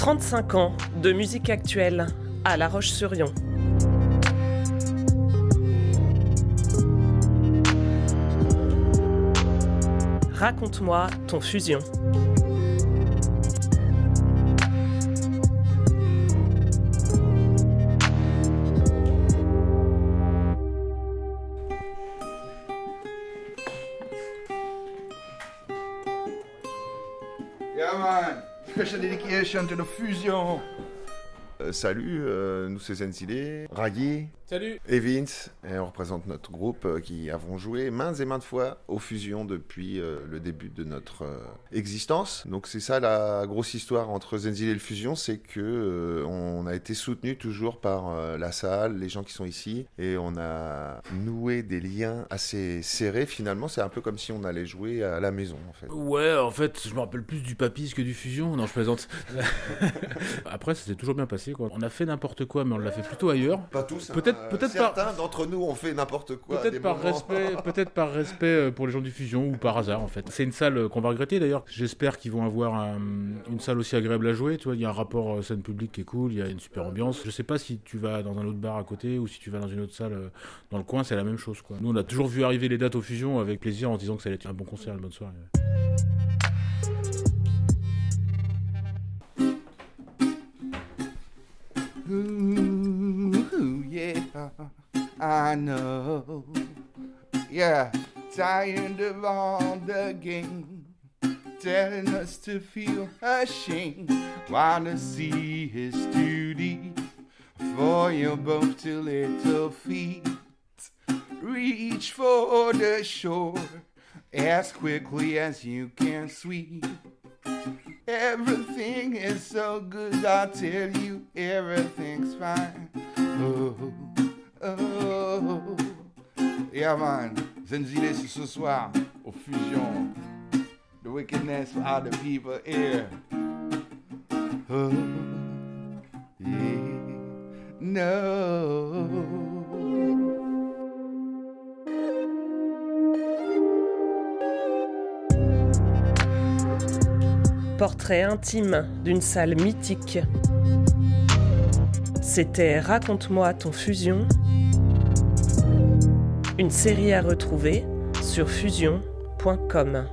35 ans de musique actuelle à La Roche-sur-Yon. Raconte-moi ton fusion. Special dedication to the fusion. Euh, salut, euh, nous c'est Zenzile, Raggy Salut et Vince, et on représente notre groupe euh, qui avons joué maintes et maintes fois aux fusions depuis euh, le début de notre euh, existence. Donc c'est ça la grosse histoire entre Zenzile et le Fusion, c'est que euh, on a été soutenu toujours par la salle, les gens qui sont ici, et on a noué des liens assez serrés finalement. C'est un peu comme si on allait jouer à la maison en fait. Ouais, en fait, je me rappelle plus du papis que du fusion. Non, je plaisante. Après, ça s'est toujours bien passé, quoi. On a fait n'importe quoi, mais on l'a fait plutôt ailleurs. Pas tous. hein. Peut-être- Euh, peut-être par- certains d'entre nous ont fait n'importe quoi. Peut-être par moments. respect, peut-être par respect pour les gens du fusion ou par hasard en fait. C'est une salle euh, qu'on va regretter d'ailleurs. J'espère qu'ils vont avoir un- une salle aussi agréable à jouer. Tu vois, il y a un rapport euh, scène publique qui est cool, il y a une super ambiance. Je sais pas si tu vas dans un autre bar à côté ou si tu vas dans une autre salle dans le coin, c'est la même chose quoi. Nous, on a toujours vu arriver les dates au fusion avec plaisir en se disant que ça allait être un bon concert, une bonne soirée. ouais. I know. Yeah, tired of all the game, telling us to feel ashamed. Wanna see his duty for your both two little feet. Reach for the shore as quickly as you can sweep. Everything is so good, I tell you, everything's fine. Oh, oh. Yeah, man. Zenzile, ce soir, au Fusion. The wickedness for the people here. Yeah. No. Portrait intime d'une salle mythique. C'était Raconte-moi ton fusion. Une série à retrouver sur fusion.com.